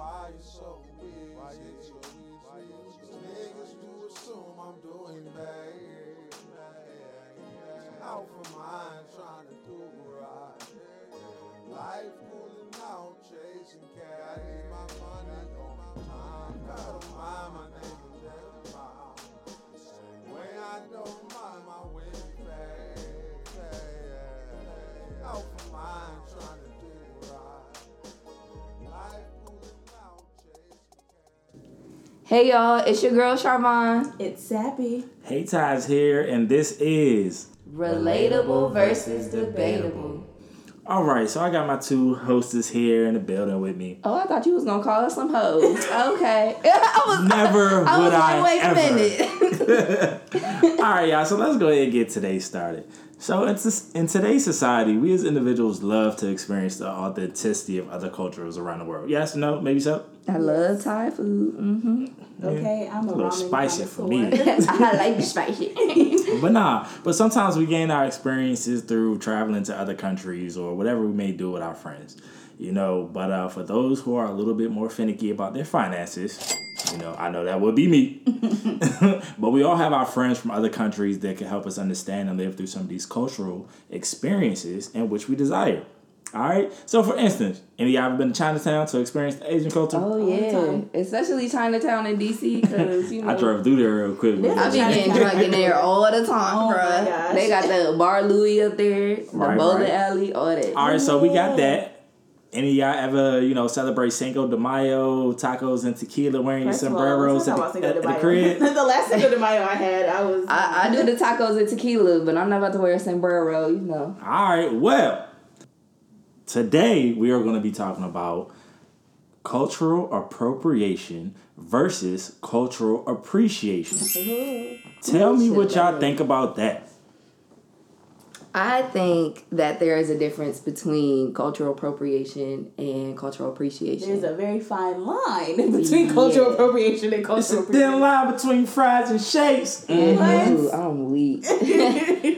why you so weird? Why you so weird? Niggas do assume I'm doing bad. Out for mine, trying to do right. Life cooling out, chasing cash. I need my money on my time. Gotta mind my neighbors and mine. Same way I don't Hey y'all, it's your girl Charvon. It's sappy. Hey Ties here, and this is Relatable versus debatable. all right. So I got my two hostess here in the building with me. Oh, I thought you was gonna call us some hoes. Okay. I was Never I was would like, I wait ever. a minute. All right, y'all. So let's go ahead and get today started. So in, today's society, we as individuals love to experience the authenticity of other cultures around the world. Yes, no, maybe so. I love Thai food. hmm Okay, I'm a, A little spicy for me. I like spicy. But nah, but sometimes we gain our experiences through traveling to other countries or whatever we may do with our friends. You know, but uh, for those who are a little bit more finicky about their finances, you know, I know that would be me. but we all have our friends from other countries that can help us understand and live through some of these cultural experiences in which we desire. All right. So, for instance, any of y'all ever been to Chinatown to experience the Asian culture? Oh yeah, especially Chinatown in DC because you know. I drove through there real quick. There's I a be getting drunk in there all the time, Oh bruh. They got the Bar Louie up there, the Right, bowling right. alley, all that. All right, so we got that. Any of y'all ever, you know, celebrate Cinco de Mayo, tacos and tequila, wearing First of all, sombreros let's at, the, about at the crib? the last Cinco de Mayo I had, I was. I, I do the tacos and tequila, but I'm not about to wear a sombrero, you know. All right, well, today we are going to be talking about cultural appropriation versus cultural appreciation. Tell me what y'all think about that. I think that there is a difference between cultural appropriation and cultural appreciation. There's a very fine line between cultural appropriation and It's cultural a thin line between fries and shakes. Mm-hmm. Ooh, I'm weak.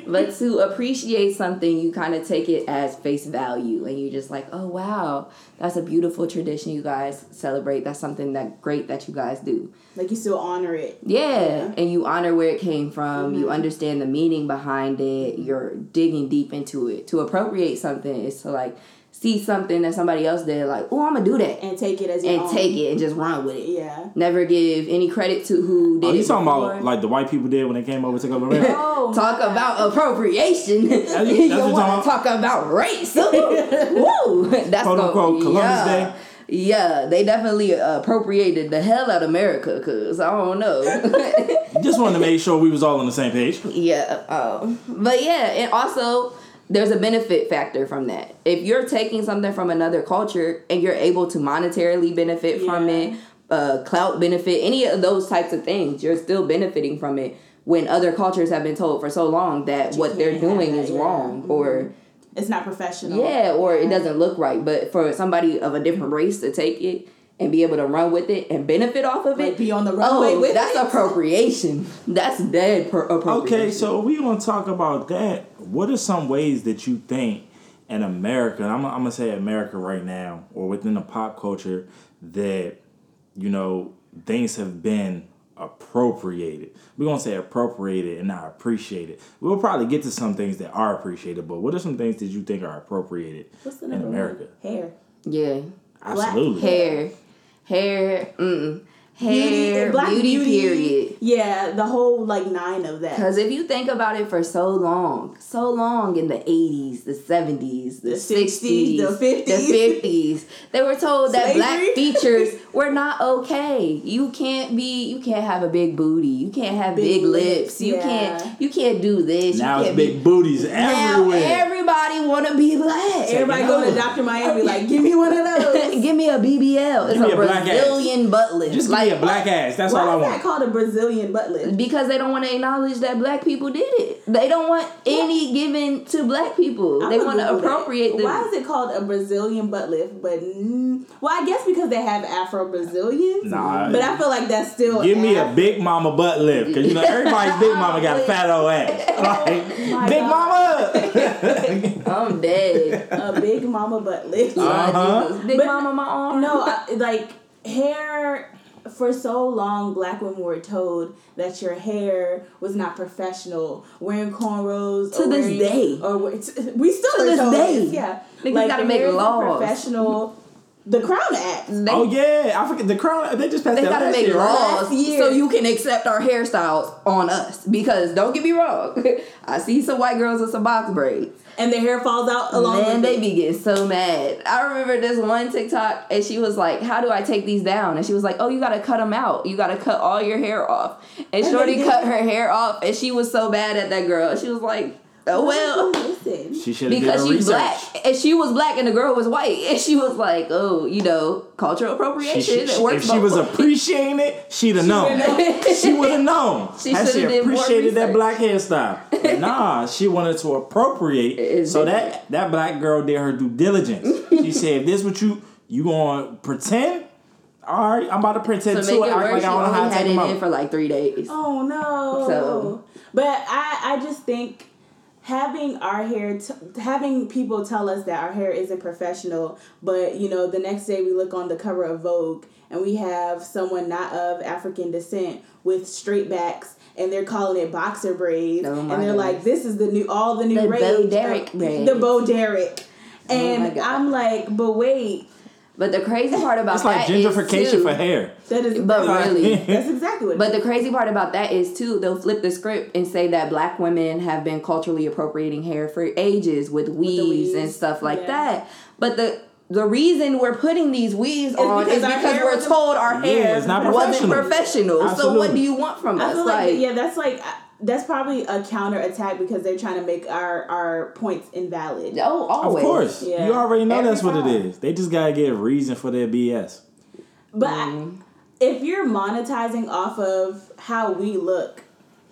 but to appreciate something, you kind of take it as face value, and you're just like, oh wow, that's a beautiful tradition you guys celebrate. That's something that great that you guys do. Like you still honor it. Yeah, and you honor where it came from. You mm-hmm. understand the meaning behind it. You're digging deep into it. To appropriate something is to like see something that somebody else did, like, oh, I'm gonna do that, And take it as your and own. take it and just run with it. Yeah. Never give any credit to who oh, did Oh, you talking before. about like the white people did when they came over to around? Oh, Talk about appropriation. you that's what you're want to talk about race. Woo! That's quote unquote Columbus yeah. Day? Yeah, they definitely appropriated the hell out of America, cause I don't know. Just wanted to make sure we was all on the same page. yeah, um, but yeah, and also there's a benefit factor from that. If you're taking something from another culture and you're able to monetarily benefit from it, uh, clout benefit, any of those types of things, you're still benefiting from it. When other cultures have been told for so long that You what they're doing that, is yeah. wrong, or It's not professional. yeah, or it doesn't look right. But for somebody of a different race to take it and be able to run with it and benefit off of Like it, be on the runway oh, with that's it. appropriation. That's dead per- appropriation. Okay, so we want to talk about that. What are some ways that you think in America, I'm, I'm gonna say America right now, or within the pop culture, that you know things have been appropriated. We're gonna say appropriated and not appreciated. We'll probably get to some things that are appreciated, but what are some things that you think are appropriated What's the in America? One? Hair. yeah, Absolutely. hair, hair, mm, Beauty, hair, black beauty, beauty. period. Yeah, the whole like nine of that. Because if you think about it for so long, so long in the 80s, the 70s, the, The 60s, 60s, the 50s. the 50s, they were told that black features were not okay. You can't be, you can't have a big booty. You can't have big, Big lips. lips, You yeah. can't, you can't do this. Now you it's can't big be, booties Now everywhere. Everybody want to be black. Everybody it go to over. Dr. Miami like, give me one of those. Give me a BBL. It's Give me a a black. Brazilian butt lift. Just give like, me a black ass. That's all I want. Why is that called a Brazilian butt lift? Because they don't want to acknowledge that black people did it. They don't want any given to black people. I'm they want to Google that. appropriate them. Why is it called a Brazilian butt lift? But mm, well, I guess because they have Afro Brazilians. Nah. but I feel like that's still Give me a big mama butt lift, because you know everybody's big mama got a fat old ass. Like, My big God. mama. I'm dead. a big mama butt lift. Uh-huh. Big But- mama, my arm. No, I, like hair for so long black women were told that your hair was not professional wearing cornrows To or this wearing- day. or we still To this told day. yeah Niggas like gotta make hair isn't laws. professional the crown act They, oh yeah, I forget the crown. They just passed they that gotta make year, laws Last year. so you can accept our hairstyles on us. Because don't get me wrong, I see some white girls with some box braids. And their hair falls out along Man, with they it. be getting so mad. I remember this one TikTok, and she was like, "How do I take these down?" And she was like, "Oh, you gotta cut them out. You gotta cut all your hair off." And And Shorty cut her hair off, and she was so bad at that girl. She was like, "Oh well." listen She should Because she's black, and she was black, and the girl was white, and she was like, "Oh, you know, cultural She, appropriation." she, it she- if she was appreciating it, she'd have known. she would have known. She Had she shoulda did more appreciated that black hairstyle. Nah, she wanted to appropriate. It's so that that black girl did her due diligence. she said, "If this what you you gonna pretend? All right, I'm about to pretend to too. make it Act worse, like I don't know how only to had take it in for like three days. Oh no! So- but I I just think having our hair t- having people tell us that our hair isn't professional, but you know the next day we look on the cover of Vogue and we have someone not of African descent with straight backs. And they're calling it boxer braids, Oh, and they're like, "This is the new, all the new braids. The rage, Bo of- Derek the braids. Bo Derek." Oh, And God. I'm like, "But wait, But the crazy part about It's like that is, gentrification too- for hair. That is But really, that's exactly what." it But is. the crazy part about that is too, they'll flip the script and say that black women have been culturally appropriating hair for ages with weaves, and weaves, stuff like yeah. that. But the the reason we're putting these weaves on because is because we're wasn't- told our hair it's not wasn't professional. professional. So what do you want from us? I us? feel like, Like, yeah, that's like uh, that's probably a counter attack because they're trying to make our our points invalid. oh, always. Of course, Yeah. you already know Every that's what it is. They just gotta get a reason for their BS. But Mm-hmm. I, if you're monetizing off of how we look,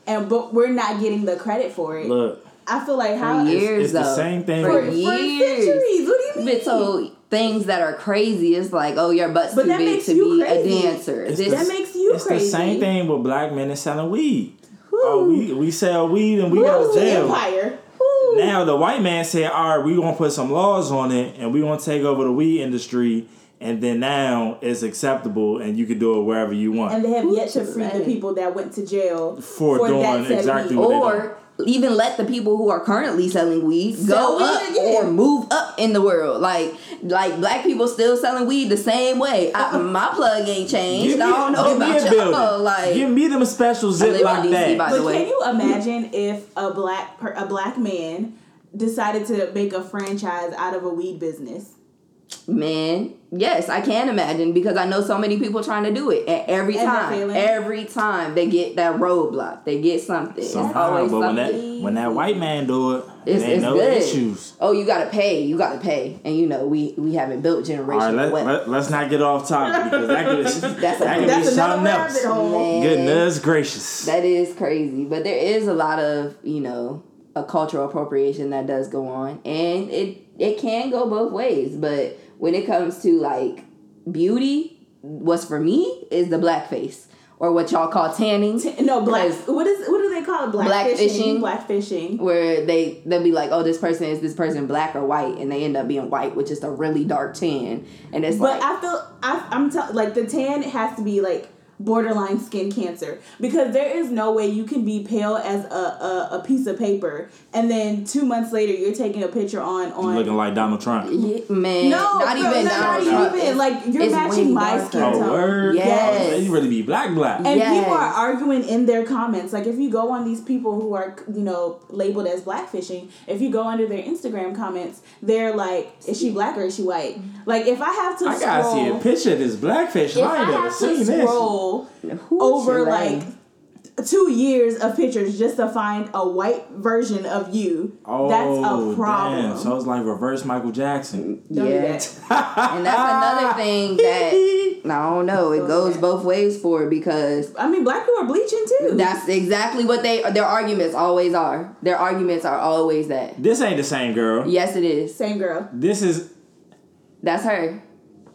and but we're not getting the credit for it, Look, I feel like For years, it's the though. same thing For for, years. centuries. What do you mean? But so things that are crazy is like, oh, your butt's But too big to be crazy. a dancer. It's This- that makes you it's crazy. the same thing with black men and selling weed. Woo. Oh, we we sell weed and we go to jail. Empire. Woo. Now the white man said, "All right, we gonna put some laws on it, and we gonna take over the weed industry, and then now it's acceptable, and you can do it wherever you want." and they have yet to free the people that went to jail For that doing said exactly weed. what they or even let the people who are currently selling weed Sell go weed up again. or move up in the world. Like like black people still selling weed the same way. I, my plug ain't changed. Give me, I don't know give about a y'all. building. Like give me them special live in Ziploc DC, bags. by the But way. can you imagine if a black per, a black man decided to make a franchise out of a weed business? Man, yes, I can imagine because I know so many people trying to do it. And every And time, every time they get that roadblock, they get something. it's Somehow, always but when that when that white man do it, It's- it it's no good. issues. Oh, you gotta pay. You gotta pay, and you know we we haven't built All right, let, wealth. let, let's not get off topic because that could, That's a- could be That's another something else. Man. Goodness gracious. That is crazy, but there is a lot of you know a cultural appropriation that does go on, and it it can go both ways. But when it comes to like beauty, what's for me is the blackface or what y'all call tanning, No, black. What is what do they call it? Black, Black fishing. fishing. Black fishing. where they they'll be like, oh, this person is this person black or white, and they end up being white, which is a really dark tan, and it's But like. I feel I, I'm tell like the tan has to be like borderline skin cancer because there is no way you can be pale as a, a, a piece of paper and then two months later you're taking a picture on You on looking like Donald Trump. Yeah, man, no not bro, even not, Donald not Trump. even It's- like you're it's matching my darker. skin Oh, tone. word? Yes. Oh, you really be black black. And Yes. people are arguing in their comments. Like if you go on these people who are, you know, labeled as blackfishing, if you go under their Instagram comments, they're like, "Is she black or is she white?" Mm-hmm. Like if I have to I gotta scroll, see a picture of this blackfish. if I ain't I never have seen to this. Scroll Who over like two years of pictures just to find a white version of you, Oh, that's a oh, problem. Damn. So it's like reverse Michael Jackson. Don't yeah. that. and that's another thing that I don't know. It goes both ways for it because I mean, black people are bleaching too. that's exactly what they their arguments always are. Their arguments are always that. This ain't the same girl. Yes, it is. Same girl. This is That's her.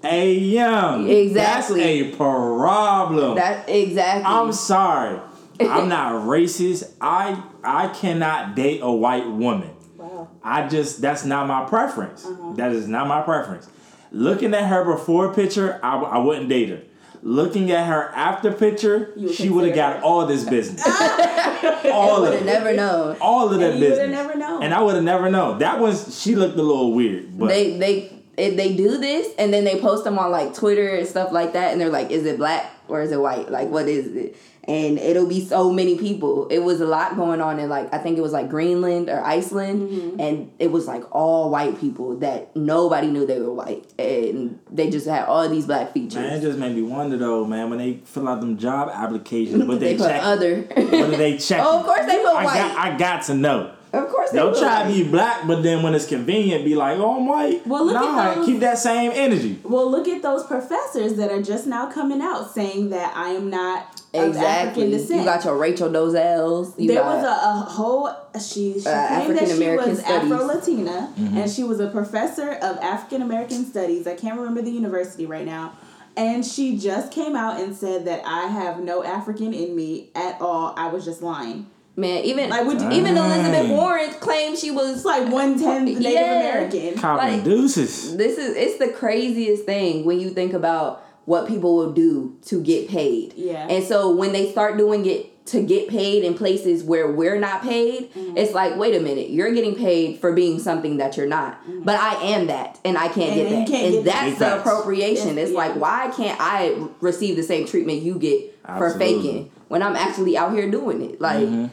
A young. Exactly. That's a problem. That exactly. I'm sorry. I'm not racist. I I cannot date a white woman. Wow. I just that's not my preference. Uh-huh. That is not my preference. Looking at her before picture, I, I wouldn't date her. Looking at her after picture, would she would have got all this business. all of it. never known. All of that And you business. never known. And I would have never known. That was she looked a little weird, but They they they do this and then they post them on like Twitter and stuff like that, and they're like, "Is it black or is it white? Like, what is it?" And it'll be so many people. It was a lot going on in like I think it was like Greenland or Iceland, Mm-hmm. and it was like all white people that nobody knew they were white, and they just had all these black features. man, it just made me wonder though, man, when they fill out them job applications, what they, they, put check. other. What do they check? Oh, of course they put I white. got, I got to know. Of course they Don't try to be black, but then when it's convenient, be like, oh, I'm white. Well, look at those- keep that same energy. Well, look at those professors that are just now coming out saying that I am not of Exactly. African descent. You got your Rachel Dolezals. You there got, was a, a whole she, she Uh, claimed that she African-American was. Afro Latina Mm-hmm. and she was a professor of African American studies. I can't remember the university right now. And she just came out and said that I have no African in me at all. I was just lying. Man. Even Like, would you- even Elizabeth Warren claimed she was like one tenth Native Yeah. American. Copping Like- deuces. this is it's the craziest thing when you think about what people will do to get paid. Yeah. And so when they start doing it to get paid in places where we're not paid, Mm-hmm. it's like, wait a minute, you're getting paid for being something that you're not. But I am that and I can't Mm-hmm. And get that. can't and get that's Big the facts. appropriation. It's- It's yeah. like why can't I receive the same treatment you get for faking when I'm actually out here doing it? Like Mm-hmm.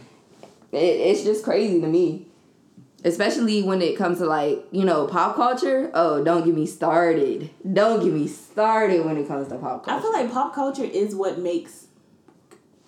It, it's just crazy to me. Especially when it comes to like you know pop culture. Oh don't get me started. Don't get me started when it comes to pop culture I feel like pop culture is what makes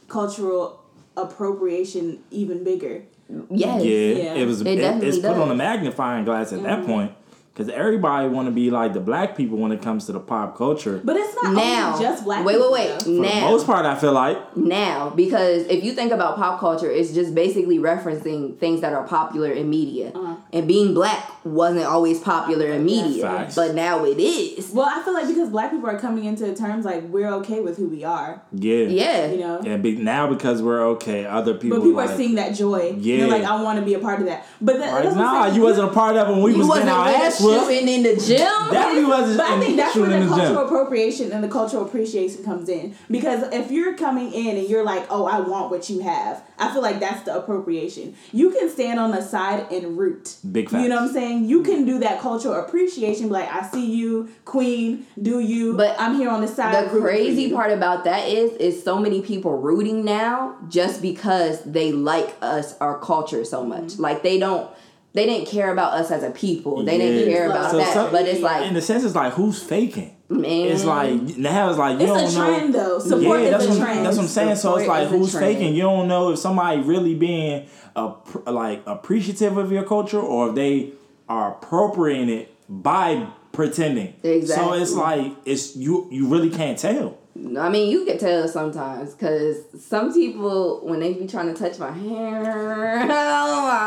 cultural appropriation even bigger. yes. Yeah, Yeah. it was. It It, definitely it's put on a magnifying glass at that mm-hmm. point, because everybody want to be like the black people when it comes to the pop culture. But it's not now only just black wait people. wait wait though. For now the most part, I feel like now because if you think about pop culture it's just basically referencing things that are popular in media Uh-huh. and being black wasn't always popular in media Facts. but now it is Well, I feel like because black people are coming into terms like we're okay with who we are, yeah, yeah you know. And be, now because we're okay, other people. But people like, are seeing that joy. Yeah. They're like, I want to be a part of that. But that, Like, that's nah, saying. you wasn't a part of it when we you was wasn't getting our ass whooped. shooting in the gym Definitely wasn't But I think that's where shooting the in the gym. cultural appropriation and the cultural appreciation comes in. Because if you're coming in and you're like, oh, I want what you have, I feel like that's the appropriation. You can stand on the side and root. Big You know what I'm facts. Saying? You can do that cultural appreciation, like, I see you, queen, do you, But I'm here on the side. the crazy part about that is is so many people rooting now just because they like us our culture so much Mm-hmm. like they don't they didn't care about us as a people they didn't care about So that some- but it's like in the sense, it's like who's faking. man It's like now it's like you It's don't know. It's a trend, though. Support yeah, is that's a what, trend. That's what I'm saying. So it's like who's faking? You don't know if somebody really being a like appreciative of your culture or if they are appropriating it by pretending. So it's like it's you. You really can't tell. I mean, you can tell sometimes because some people, when they be trying to touch my hair, oh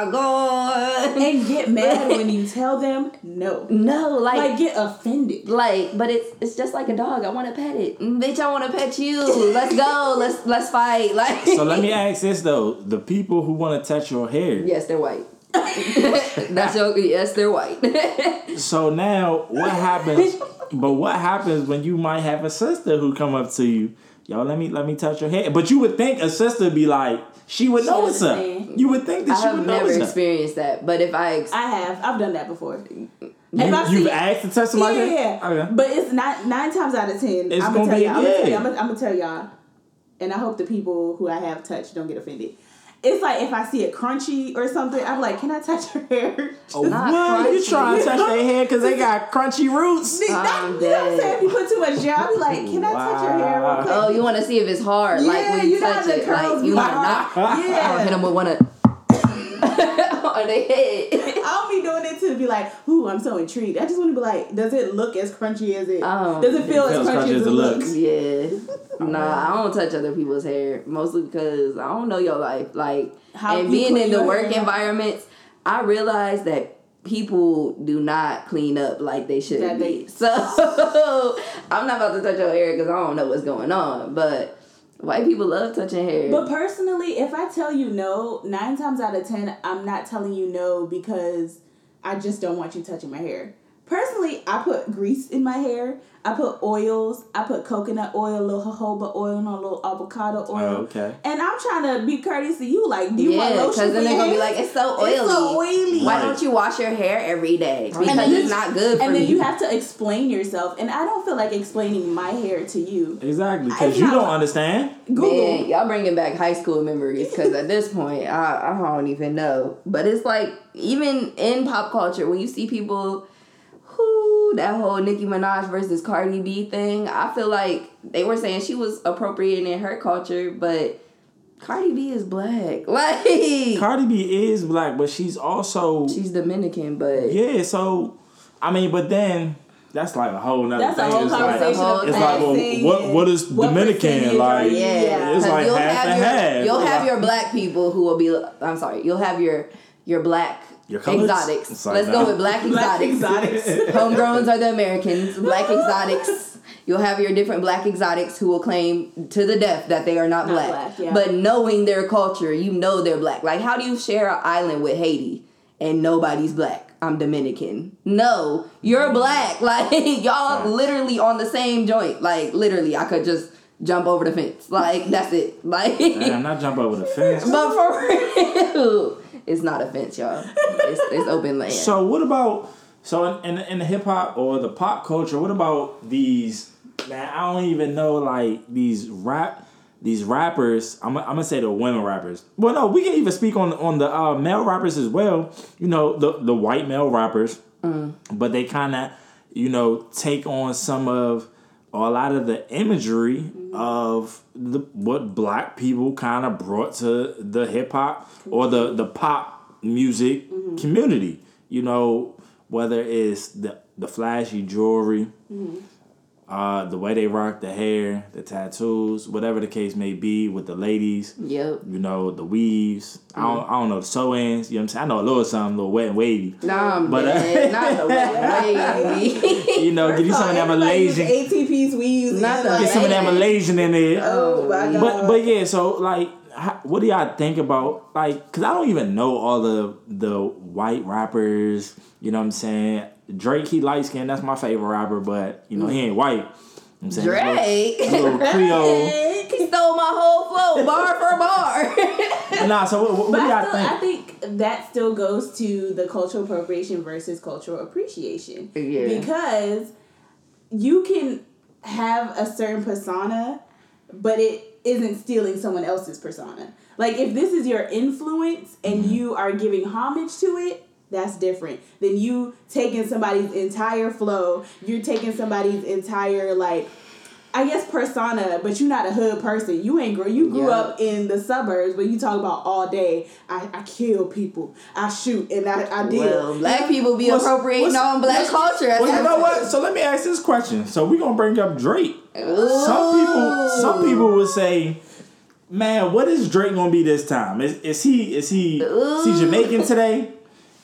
my god, and get mad when you tell them no. no, like, Like like, get offended. Like. But it's it's just like a dog. I want to pet it, Mm, bitch. I want to pet you. Let's go. Let's let's fight. Like, So let me ask this though: the people who want to touch your hair. yes, they're white. That's your yes, they're white. So now what happens? but what happens when you might have a sister who come up to you? Yo, let me let me touch your hair. But you would think a sister would be like, she would know what's up. You would think that I she have would know never what's up. experienced that, but if I, ex- I have. I've done that before. You, If I you've see- asked to touch somebody? Yeah, Okay. but it's not nine times out of ten. It's I'm gonna gonna tell be y'all. I'm gonna tell good. y'all. I'm gonna, I'm gonna tell y'all, and I hope the people who I have touched don't get offended. It's like if I see it crunchy or something, I'm like, "Can I touch your hair?" Oh, Not what? You crunchy. trying to touch their hair because they got crunchy roots? Not- I'm you know what I'm saying? If you put too much gel, I'll be like, "Can I touch your hair real quick?" oh, you want to see if it's hard, like Yeah, when you, you touch the it, curls like you want to hard. knock, Yeah. or hit them with one of on their head. I'll be doing it to be like, "Ooh, I'm so intrigued." I just want to be like, "Does it look as crunchy as it? Um, does it feel it as feels crunchy, as it looks?" Yeah. Nah, I don't touch other people's hair mostly because I don't know your life. Like, How and being in the work hair. environments, I realize that people do not clean up like they should That be. they- So I'm not about to touch your hair because I don't know what's going on. But white people love touching hair. But personally, if I tell you no, nine times out of ten, I'm not telling you no because I just don't want you touching my hair. Personally, personally, I put grease in my hair. I put oils. I put coconut oil, a little jojoba oil, and a little avocado oil. Oh, okay. And I'm trying to be courteous to you. Like, do you want Yeah, lotion because for then they're your gonna be hair? like, it's so oily. It's so oily. Why don't you wash your hair every day? Because then it's you- not good for you. and then you. you have to explain yourself, and I don't feel like explaining my hair to you. Exactly, because you don't understand. Google. Man, y'all bringing back high school memories because at this point, I, I don't even know. But it's like even in pop culture, when you see people, who that whole Nicki Minaj versus Cardi B thing, I feel like they were saying she was appropriating in her culture, but Cardi B is black. Like Cardi B is black, but she's also she's Dominican, but yeah. So, I mean, but then that's like a whole nother That's a thing. whole it's like, conversation whole it's like, well, what what is what Dominican like? you- yeah, It's 'cause like you'll half have and your, half. You'll have your black people who will be. I'm sorry. You'll have your your black Your colors? exotics. It's like Let's that. go with black Black exotics. exotics. Homegrowns are the Americans. Black exotics. You'll have your different black exotics who will claim to the death that they are not, Not black. black, yeah. But knowing their culture, you know they're black. Like, how do you share an island with Haiti and nobody's black? I'm Dominican. No, you're black. Like, y'all literally on the same joint. Like, literally, I could just jump over the fence. Like, that's it. Like, Damn, not jump over the fence. but for real, it's not a fence, y'all. It's, it's open land. So what about so in in, in the hip hop or the pop culture? What about these? Man, I don't even know like these rap these rappers. I'm, I'm gonna say the women rappers. Well, no, we can even speak on on the uh, male rappers as well. You know the the white male rappers, but they kind of you know take on some of a lot of the imagery mm-hmm. of the what black people kind of brought to the hip hop or the the pop music mm-hmm. community. You know, whether it's the the flashy jewelry, mm-hmm. Uh, the way they rock the hair, the tattoos, whatever the case may be with the ladies. Yep. You know, the weaves. I don't I don't know the sew ins. You know what I'm saying? I know a little something, a little wet and wavy. Nah, But, uh, not the way. You know, give you some of that Malaysian. ATPs we use. Not the- Get some of that Malaysian in there. Oh my god. But but yeah, so like, how, what do y'all think about like? Cause I don't even know all the the white rappers. You know what I'm saying? Drake, he light skinned That's my favorite rapper, but you know he ain't white. You know I'm saying Drake. Little, little Creole. he stole my whole flow, bar for bar. Nah, so what, what, what do I, y'all still, think? I think that still goes to the cultural appropriation versus cultural appreciation. Yeah. Because you can have a certain persona, but it isn't stealing someone else's persona. Like if this is your influence and Mm-hmm. you are giving homage to it, that's different than you taking somebody's entire flow. You're taking somebody's entire like I guess persona, but you're not a hood person. You ain't grow. You grew Yeah. up in the suburbs, but you talk about all day. I, I kill people. I shoot and I, I deal. well, black people be What's- appropriating what's- on black culture. Well, you know what? So let me ask this question. So we gonna bring up Drake. Some people, some people would say, "Man, what is Drake gonna be this time? Is, is he is he is he Jamaican today?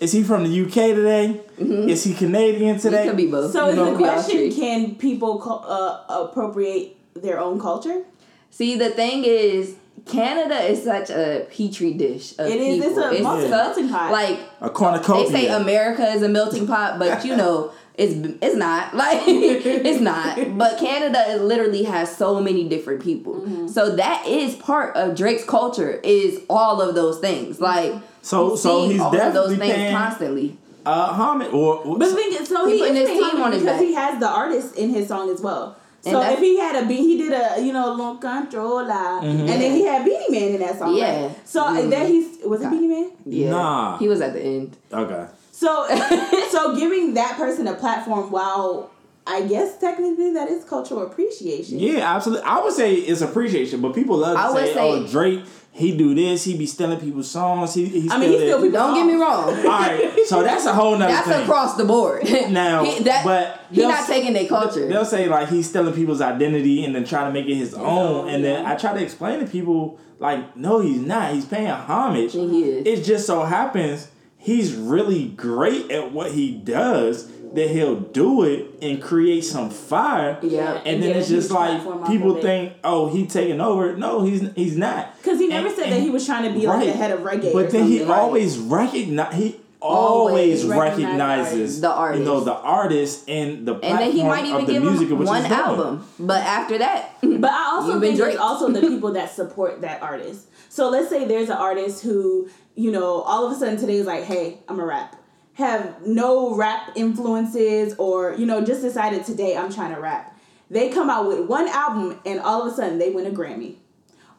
Is he from the UK today? Is he Canadian It today? could be both. So You is know, the it could be all question: three. Can people uh, appropriate their own culture? See, the thing is, Canada is such a petri dish of It is. people. It's a melting- melting pot. Like a cornucopia. they say America is a melting pot, but you know, it's it's not. Like it's not. But Canada is, literally has so many different people. Mm-hmm. So that is part of Drake's culture is all of those things. Like So so he's all of those definitely things paying constantly. uh, homage or But the thing is, so He he, putting his team on his because back. he has the artist in his song as well. And So if he had a beat, he did a you know long Controlla, and then he had Beenie Man in that song. Yeah. Right? So Mhm. then he's was it Beenie Man? Yeah. Nah. He was at the end. okay. So so giving that person a platform while I guess technically that is cultural appreciation. Yeah, absolutely. I would say it's appreciation, but people love to I say, say- "Oh, Drake, he do this. He be stealing people's songs. He, he I mean, he steal still people Don't get me wrong. All right, so that's a whole nother That's thing. across the board. Now, he, that, but he's not taking their culture. They'll say like he's stealing people's identity and then trying to make it his own. own, And then. I try to explain to people like, no, he's not. He's paying homage. He is. It just so happens he's really great at what he does. That he'll do it and create some fire. Yeah. And then get a it's just like people think, oh, he taking over. No, he's he's not. Because he never And- said and- that he was trying to be like right. the head of reggae. But or then he something. always recognize he always Always recognize recognizes the You know artist. the artist and the And then he might even of the give music him one he's doing. album. But after that, But I also You've think there's also the people that support that artist. So let's say there's an artist who, you know, all of a sudden today is like, hey, I'm a rap. Have no rap influences or, you know, just decided today I'm trying to rap. They come out with one album and all of a sudden they win a Grammy.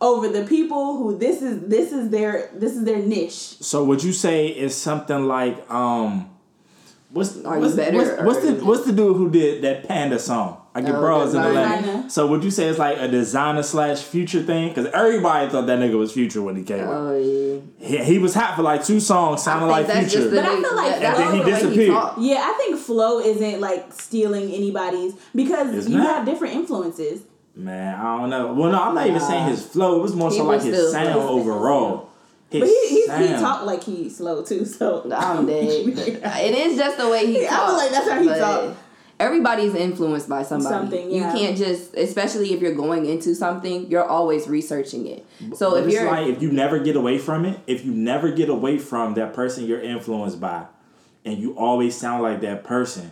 Over the people who this is this is their this is their niche. So would you say it's something like um what's what's, what's, what's the what's the dude who did that panda song? I get Oh, bros in the Designer. lane. So would you say it's like a Desiigner slash future thing? Because everybody thought that nigga was future when he came out. oh yeah. He, he was hot for like two songs, sounding like future. just the But I feel like that- And then he disappeared. talk. Yeah, I think flow isn't like stealing anybody's because It's you not. have different influences. Man, I don't know. Well, no, I'm not even saying his flow. It was more He so like his still- sound his- overall. His But he, he, he talked like he's slow too, so I'm dead. it is just the way he Yeah, I talks. feel like that's how he but talk. Everybody's influenced by somebody. Something, You can't just, especially if you're going into something, you're always researching it. So But if it's you're, like if you never get away from it, if you never get away from that person you're influenced by, and you always sound like that person,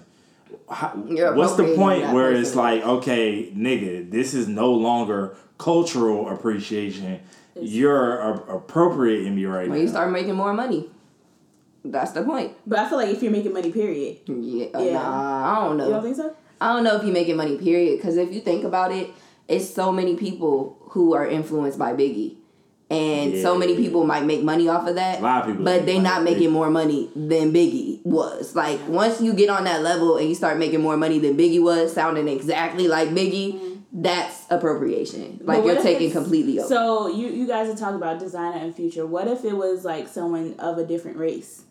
how, what's the point where person. it's like, okay, nigga, this is no longer cultural appreciation. You're a- appropriating me right when now. you start making more money, that's the point. But I feel like if you're making money, period. Yeah, uh, Yeah. Nah, I don't know. You don't think so? I don't know if you're making money, period. Because if you think about it, it's so many people who are influenced by Biggie. And so many Yeah. people might make money off of that. A lot of people But they money not making Biggie. more money than Biggie was. Like once you get on that level and you start making more money than Biggie was, sounding exactly like Biggie, mm-hmm. that's appropriation. Like you're taking completely over. So you you guys are talking about Desiigner and future. What if it was like someone of a different race?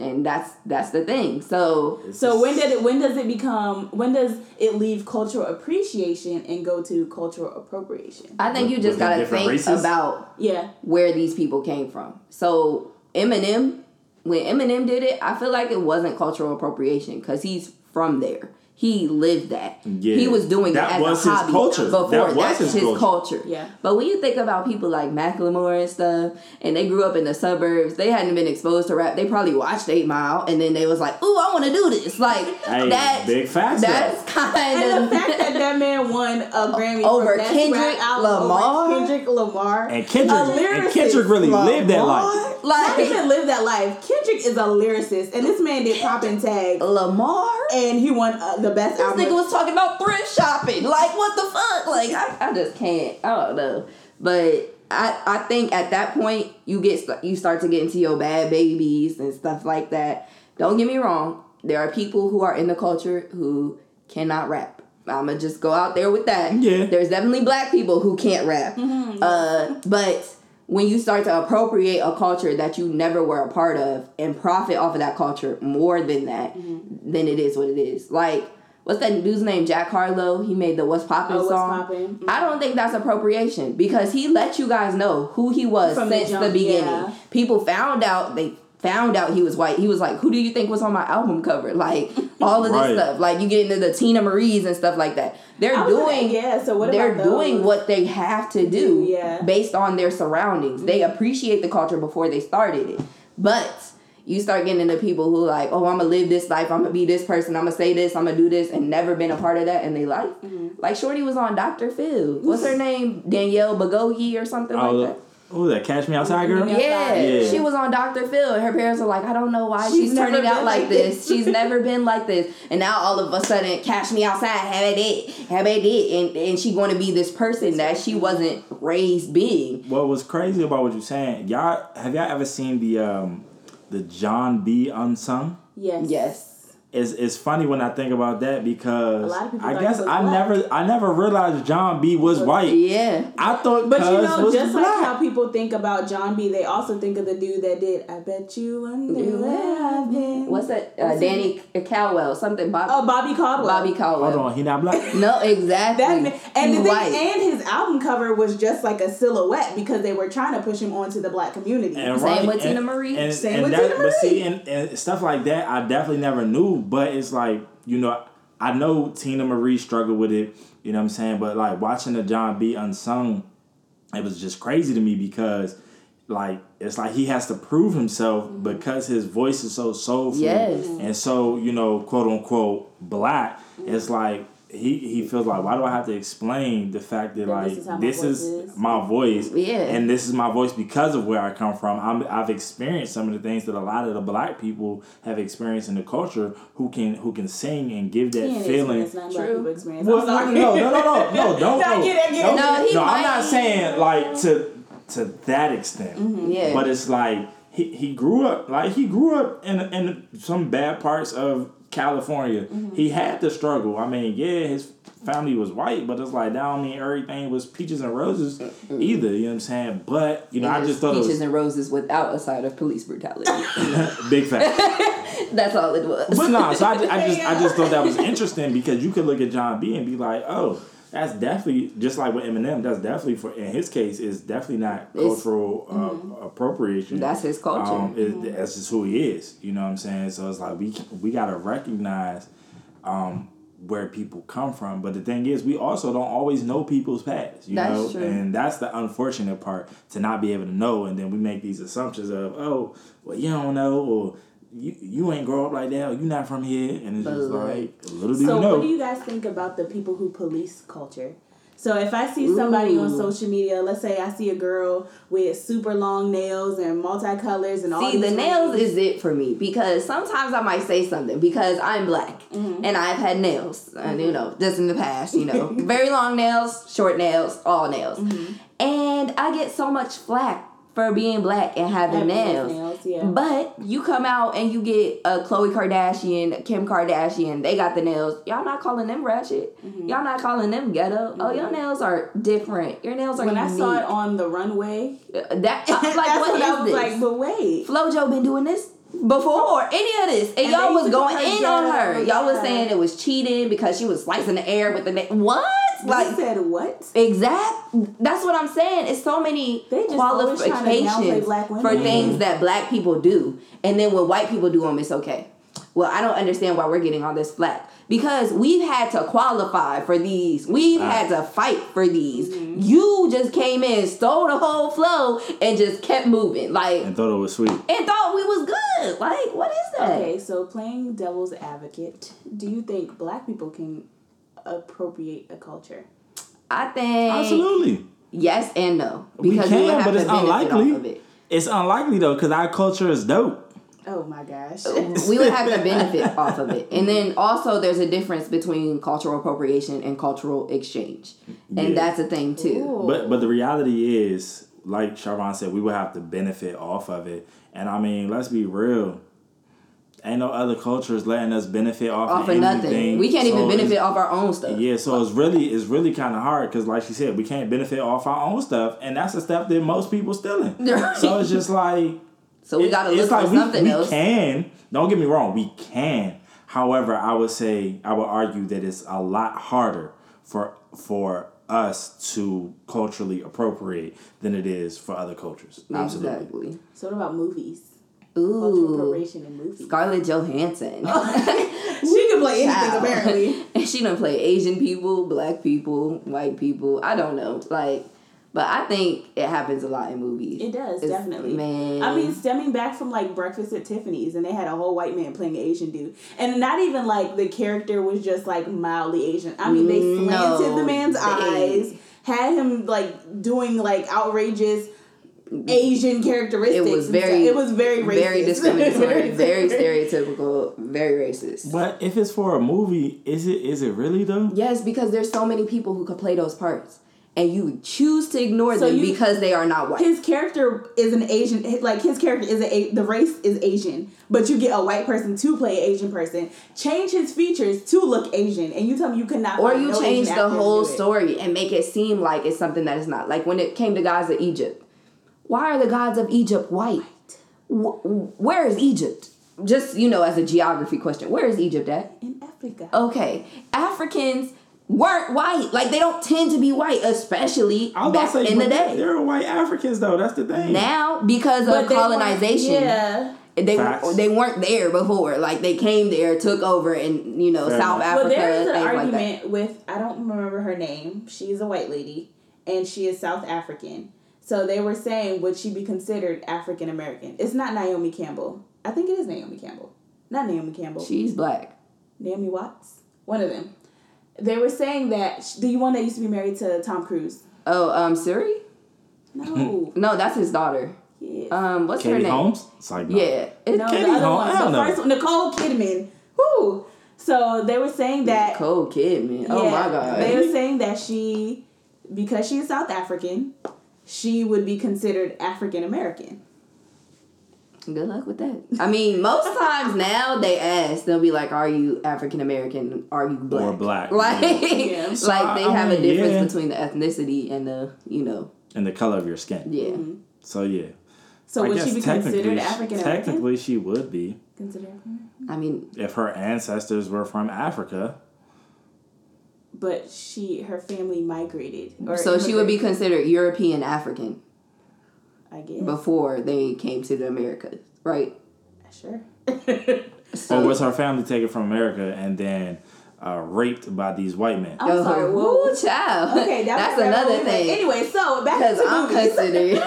And that's that's the thing. So It's So just- when did it? When does it become? When does it leave cultural appreciation and go to cultural appropriation? I think you just gotta think races? about Yeah, where these people came from. So Eminem, when Eminem did it, I feel like it wasn't cultural appropriation because he's from there. He lived that. Yeah. He was doing That it as was a his culture. before. That was That's his his, culture. culture. Yeah. But when you think about people like Macklemore and stuff, and they grew up in the suburbs, they hadn't been exposed to rap. They probably watched Eight Mile, and then they was like, "Ooh, I want to do this." Like Hey, that. big facts, That's though. kind and of the fact that that man won a Grammy Over for Kendrick Lamar? over Kendrick Lamar, And Kendrick, and. Kendrick really lived that life. Not like even live that life. Kendrick is a lyricist, and this man did pop and tag, Lamar. and he won uh, the best This album. nigga was talking about thrift shopping. Like, what the fuck? Like, I, I just can't. I don't know. But I, I think at that point, you get you start to get into your Bhad Bhabies and stuff like that. Don't get me wrong. There are people who are in the culture who cannot rap. I'm gonna just go out there with that. Yeah. There's definitely black people who can't rap. Uh, but when you start to appropriate a culture that you never were a part of and profit off of that culture more than that, mm-hmm. then it is what it is. Like, what's that dude's name? Jack Harlow. He made the What's Poppin' Oh, What's song. Poppin'? I don't think that's appropriation because he let you guys know who he was From since the, jump, beginning. yeah. People found out they found out he was white. He was like, "Who do you think was on my album cover?" Like all of this Right. stuff. Like you get into the Teena Marie's and stuff like that. They're I was gonna- doing yeah, so what they're about doing what they have to do Yeah. based on their surroundings. They appreciate the culture before they started it. But you start getting into people who like, oh, I'm gonna live this life. I'm gonna be this person. I'm gonna say this. I'm gonna do this, and never been a part of that in their life. Mm-hmm. Like Shorty was on Dr. Phil. What's her name? Danielle Bregoli or something Oh, like that. Who that? Catch Me Outside Girl? Yeah. Yeah, Yeah. she was on Dr. Phil. and Her parents were like, I don't know why She's she's, turning out like like this. this. She's never been like this. And now all of a sudden, cash me outside, have it it, have it it. And, and she going to be this person that she wasn't raised being. What was crazy about what you're saying? Y'all have y'all ever seen the um the Jon B unsung? Yes. Yes. It's, it's funny when I think about that because A lot of people I guess I black. never I never realized Jon B was white. Yeah. I thought But you know, was just black. like how people think about Jon B, they also think of the dude that did "I Bet You Wonder Where I've Been." What's that? Uh, What's his Danny Caldwell. Something. Bob, Oh, Bobby Caldwell. Bobby Caldwell. Hold on, he not black. No, exactly. That man, and He's the thing, white. and his album cover was just like a silhouette because they were trying to push him onto the black community. And Same right, with Teena Marie. And, Same and with that, Teena But see, and, and stuff like that, I definitely never knew. But it's like you know, I know Teena Marie struggled with it. You know what I'm saying? But like watching the Jon B unsung, it was just crazy to me because like it's like he has to prove himself mm-hmm. because his voice is so soulful Yes. and so you know quote unquote black it's like he, he feels like why do I have to explain the fact that, That like this is how my this voice is, is. my voice Yeah. and this is my voice because of where I come from I'm, I've experienced some of the things that a lot of the black people have experienced in the culture who can who can sing and give that He ain't feeling experienced nothing black True. people experience. well, I'm no, sorry. no, no, no, no, no, don't. No, I get it, get it. no, No, no, I'm not saying like to to that extent. Mm-hmm. Yeah. But it's like he, he grew up like he grew up in in some bad parts of California. Mm-hmm. He had to struggle. I mean, yeah, his family was white, but it's like that don't mean everything was peaches and roses either. You know what I'm saying? But you know, I just thought it peaches was and roses without a side of police brutality. big fact. That's all it was. But no, so I, I just I just thought that was interesting because you could look at Jon B and be like, oh, that's definitely just like with Eminem. That's definitely for in his case is definitely not It's- cultural uh, appropriation. That's his culture. Um, it, That's just who he is. You know what I'm saying? So it's like we we gotta recognize um, where people come from. But the thing is, we also don't always know people's past. You That's know, true. and that's the unfortunate part to not be able to know, and then we make these assumptions of, oh, well, you don't know, or you you ain't grow up like that, or you not from here, and it's just But- like little do So you know. what do you guys think about the people who police culture? So if I see somebody on social media, let's say I see a girl with super long nails and multicolors and all See, the nails rings. is it for me because sometimes I might say something because I'm black Mm-hmm. and I've had nails, and you know, just in the past, you know, very long nails, short nails, all nails, Mm-hmm. and I get so much flack for being black and having Having nails. nails, yeah. But you come out and you get a Khloe Kardashian, Kim Kardashian, they got the nails. Y'all not calling them ratchet. Mm-hmm. Y'all not calling them ghetto. Oh, your nails are different. Your nails are when I saw it on the runway, that like that's what is I was this? like, but wait. Flojo been doing this before any of this, and, And y'all was going in on her. Y'all was saying it was cheating because she was slicing the air with the na- what? Like Like said what? exact. That's what I'm saying. It's so many They just always trying to downplay qualifications black women. for things that black people do, and then when white people do them, it's okay. Well, I don't understand why we're getting all this flack because we've had to qualify for these. We've had to fight for these. Mm-hmm. You just came in, stole the whole flow, and just kept moving. Like and thought it was sweet. and thought we was good. Like, what is that? Okay, so playing devil's advocate, do you think black people can appropriate a culture? I think Absolutely. yes and no We because we, can, but to it's unlikely. of it. It's unlikely though, because our culture is dope. Oh my gosh. We would have to benefit off of it, and then also there's a difference between cultural appropriation and cultural exchange, and Yeah. that's a thing too. Ooh. But but the reality is, like Charvon said, we would have to benefit off of it. And I mean, let's be real. Ain't no other cultures letting us benefit off, Off of of anything. nothing, we can't So even benefit off our own stuff. Yeah, so it's really it's really kind of hard because, like she said, we can't benefit off our own stuff, and that's a step that most people stealing. in. Right. So it's just like So we got to it's look like for we, something we else. can. Don't get me wrong, we can. However, I would say I would argue that it's a lot harder for for us to culturally appropriate than it is for other cultures. Absolutely. Exactly. So what about movies? Ooh, appropriation in movies. Scarlett Johansson. she can play anything apparently. and she don't play Asian people, black people, white people. I don't know, like, but I think it happens a lot in movies. It does, It's- definitely. man. I mean, stemming back from like Breakfast at Tiffany's, and they had a whole white man playing an Asian dude, and not even like the character was just like mildly Asian. I mean, they No, slanted the man's they- eyes, had him like doing like outrageous Asian characteristics. It was very, it was very racist, very discriminatory, very very stereotypical, very racist. But if it's for a movie, is it is it really though? Yes, because there's so many people who could play those parts, and you choose to ignore So them you- because they are not white. His character is an Asian, like his character is a the race is Asian, but you get a white person to play an Asian person. Change his features to look Asian, and you tell me you could not. or you no change Asian the whole story and make it seem like it's something that is not. Like when it came to gods of Egypt, why are the gods of Egypt white? Wh- where is Egypt? Just you know, as a geography question, where is Egypt at? in Africa. Okay, Africans weren't white. Like they don't tend to be white, especially I'll back say, in the day. There are white Africans though. That's the thing. Now, because But of colonization, Yeah. they Facts. they weren't there before. Like they came there, took over, and you know Fair South enough. Africa, Well, there is an things like argument with I don't remember her name. She's a white lady, and she is South African. So they were saying, would she be considered African American? It's not Naomi Campbell. I think it is Naomi Campbell. Not Naomi Campbell. She's black. Naomi Watts. One of them. They were saying that the one that used to be married to Tom Cruise. Oh, um, Suri? No. No, that's his daughter. yeah. Um, what's her Katie name? Holmes. It's like no. Yeah. It's No, Katie the other Holmes? one. I don't The know. first one, Nicole Kidman. Whoo! So they were saying that. Nicole Kidman. Oh my god. They were saying that she, because she is South African, she would be considered African American. Good luck with that. I mean, most times now they ask, they'll be like, "Are you African American? Are you black?" Or black. Like, Yeah. like So, they I have a difference yeah. between the ethnicity and the, you know, And the color of your skin. yeah. Mm-hmm. So yeah. So I would guess she be technically, considered African American? technically she would be Considered African. I mean, if her ancestors were from Africa. But she, her family migrated. Or so she would be considered European African I guess. before they came to the Americas, right? Sure. So, or was her family taken from America and then uh, raped by these white men? I'm sorry. oh, Well, woo, child. okay, that that's another we went. thing. Anyway, so back because to I'm movies. considered.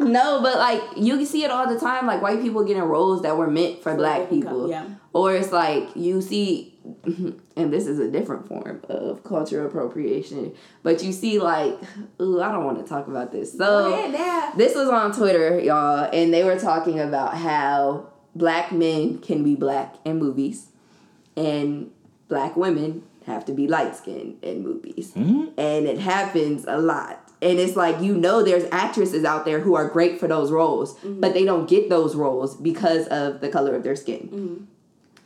no, but like you can see it all the time, like white people getting roles that were meant for black people. Yeah. Or it's like you see, and this is a different form of cultural appropriation, but you see like, ooh, I don't want to talk about this. So ahead, Dad. this was on Twitter, y'all, and they were talking about how black men can be black in movies, and black women have to be light skinned in movies, Mhm. and it happens a lot. And it's like you know, there's actresses out there who are great for those roles, but they don't get those roles because of the color of their skin.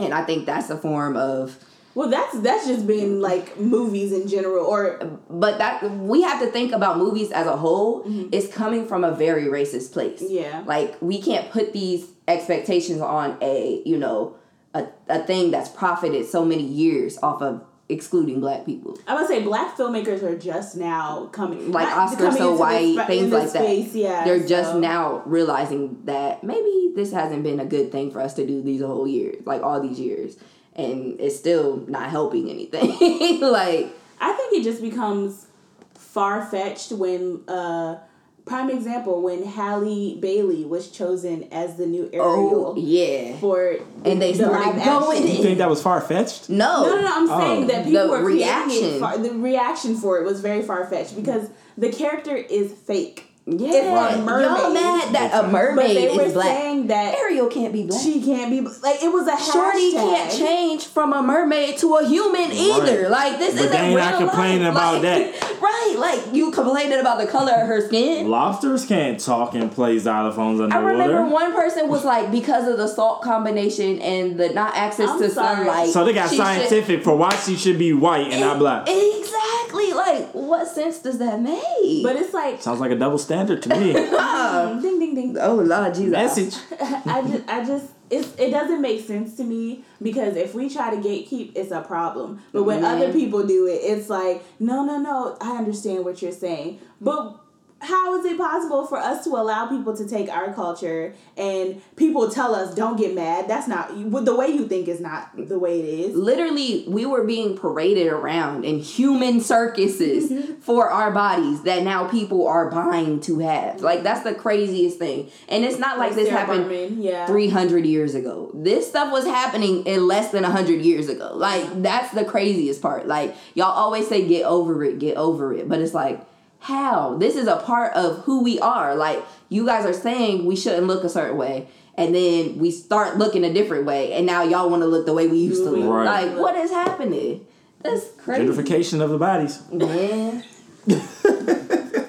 And I think that's a form of Well, that's that's just been like movies in general, or but that we have to think about movies as a whole. Mm-hmm. It's coming from a very racist place. Yeah. like we can't put these expectations on a you know a, a thing that's profited so many years off of excluding black people. I would say black filmmakers are just now coming, like oscar coming so white this things like this that. Yeah, they're just now realizing that maybe this hasn't been a good thing for us to do these whole years like all these years. And it's still not helping anything. Like I think it just becomes far fetched when, uh, prime example, when Halle Bailey was chosen as the new Ariel oh yeah for And they the started live going action. You think that was far fetched? no No, no, no. I'm Oh. saying that people The were creating reaction. Far, the reaction for it was very far fetched because the character is fake. Yeah, It's a y'all mermaid. mad that a But mermaid they were is black. saying that Ariel can't be black. she can't be like it was a Shorty hashtag. can't change from a mermaid to a human either. Right. Like this But isn't they ain't real not complaining life. about Like, Right, like you complaining about the color of her skin. Lobsters can't talk and play xylophones underwater. I underwater. remember one person was like, because of the salt combination and the not access I'm to sorry. sunlight. so they got she should- scientific for why she should be white and not black. Exactly. Like, what sense does that make? But it's like Sounds like a double standard to me. ding ding ding. oh Lord Jesus. Message. I just, I just, it's, it doesn't make sense to me because if we try to gatekeep, it's a problem. But when other people do it, it's like, no, no, no. I understand what you're saying, but how is it possible for us to allow people to take our culture and people tell us don't get mad? That's not with the way you think is not the way it is. literally we were being paraded around in human circuses mm-hmm. for our bodies that now people are buying to have. Like that's the craziest thing. And it's not like, this Sarah happened Baartman, yeah. 300 years ago. This stuff was happening in less than 100 years ago. Like that's the craziest part. Like y'all always say get over it, get over it, but it's like how? This is a part of who we are. Like you guys are saying we shouldn't look a certain way. And then we start looking a different way, and now y'all want to look the way we used to look. Right. Like, what is happening? That's crazy, Gentrification of the bodies. man. it,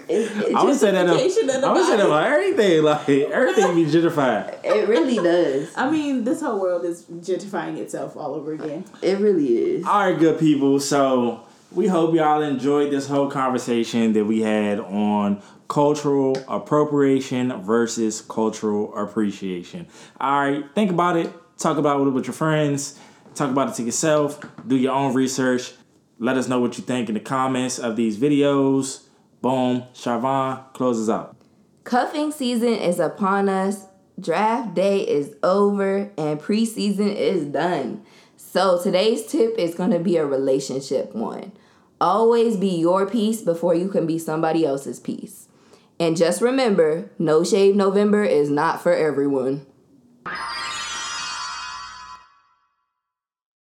it, I would say that. Uh, gentrification of I would say that about everything. Like everything be gentrified. it really does. I mean, this whole world is gentrifying itself all over again. It really is. All right, good people. So we hope y'all enjoyed this whole conversation that we had on cultural appropriation versus cultural appreciation. All right, think about it. Talk about it with your friends. Talk about it to yourself. Do your own research. Let us know what you think in the comments of these videos. Boom. Charvon closes out. Cuffing season is upon us. Draft day is over and preseason is done. So today's tip is going to be a relationship one. Always be your piece before you can be somebody else's piece. And just remember, No Shave November is not for everyone.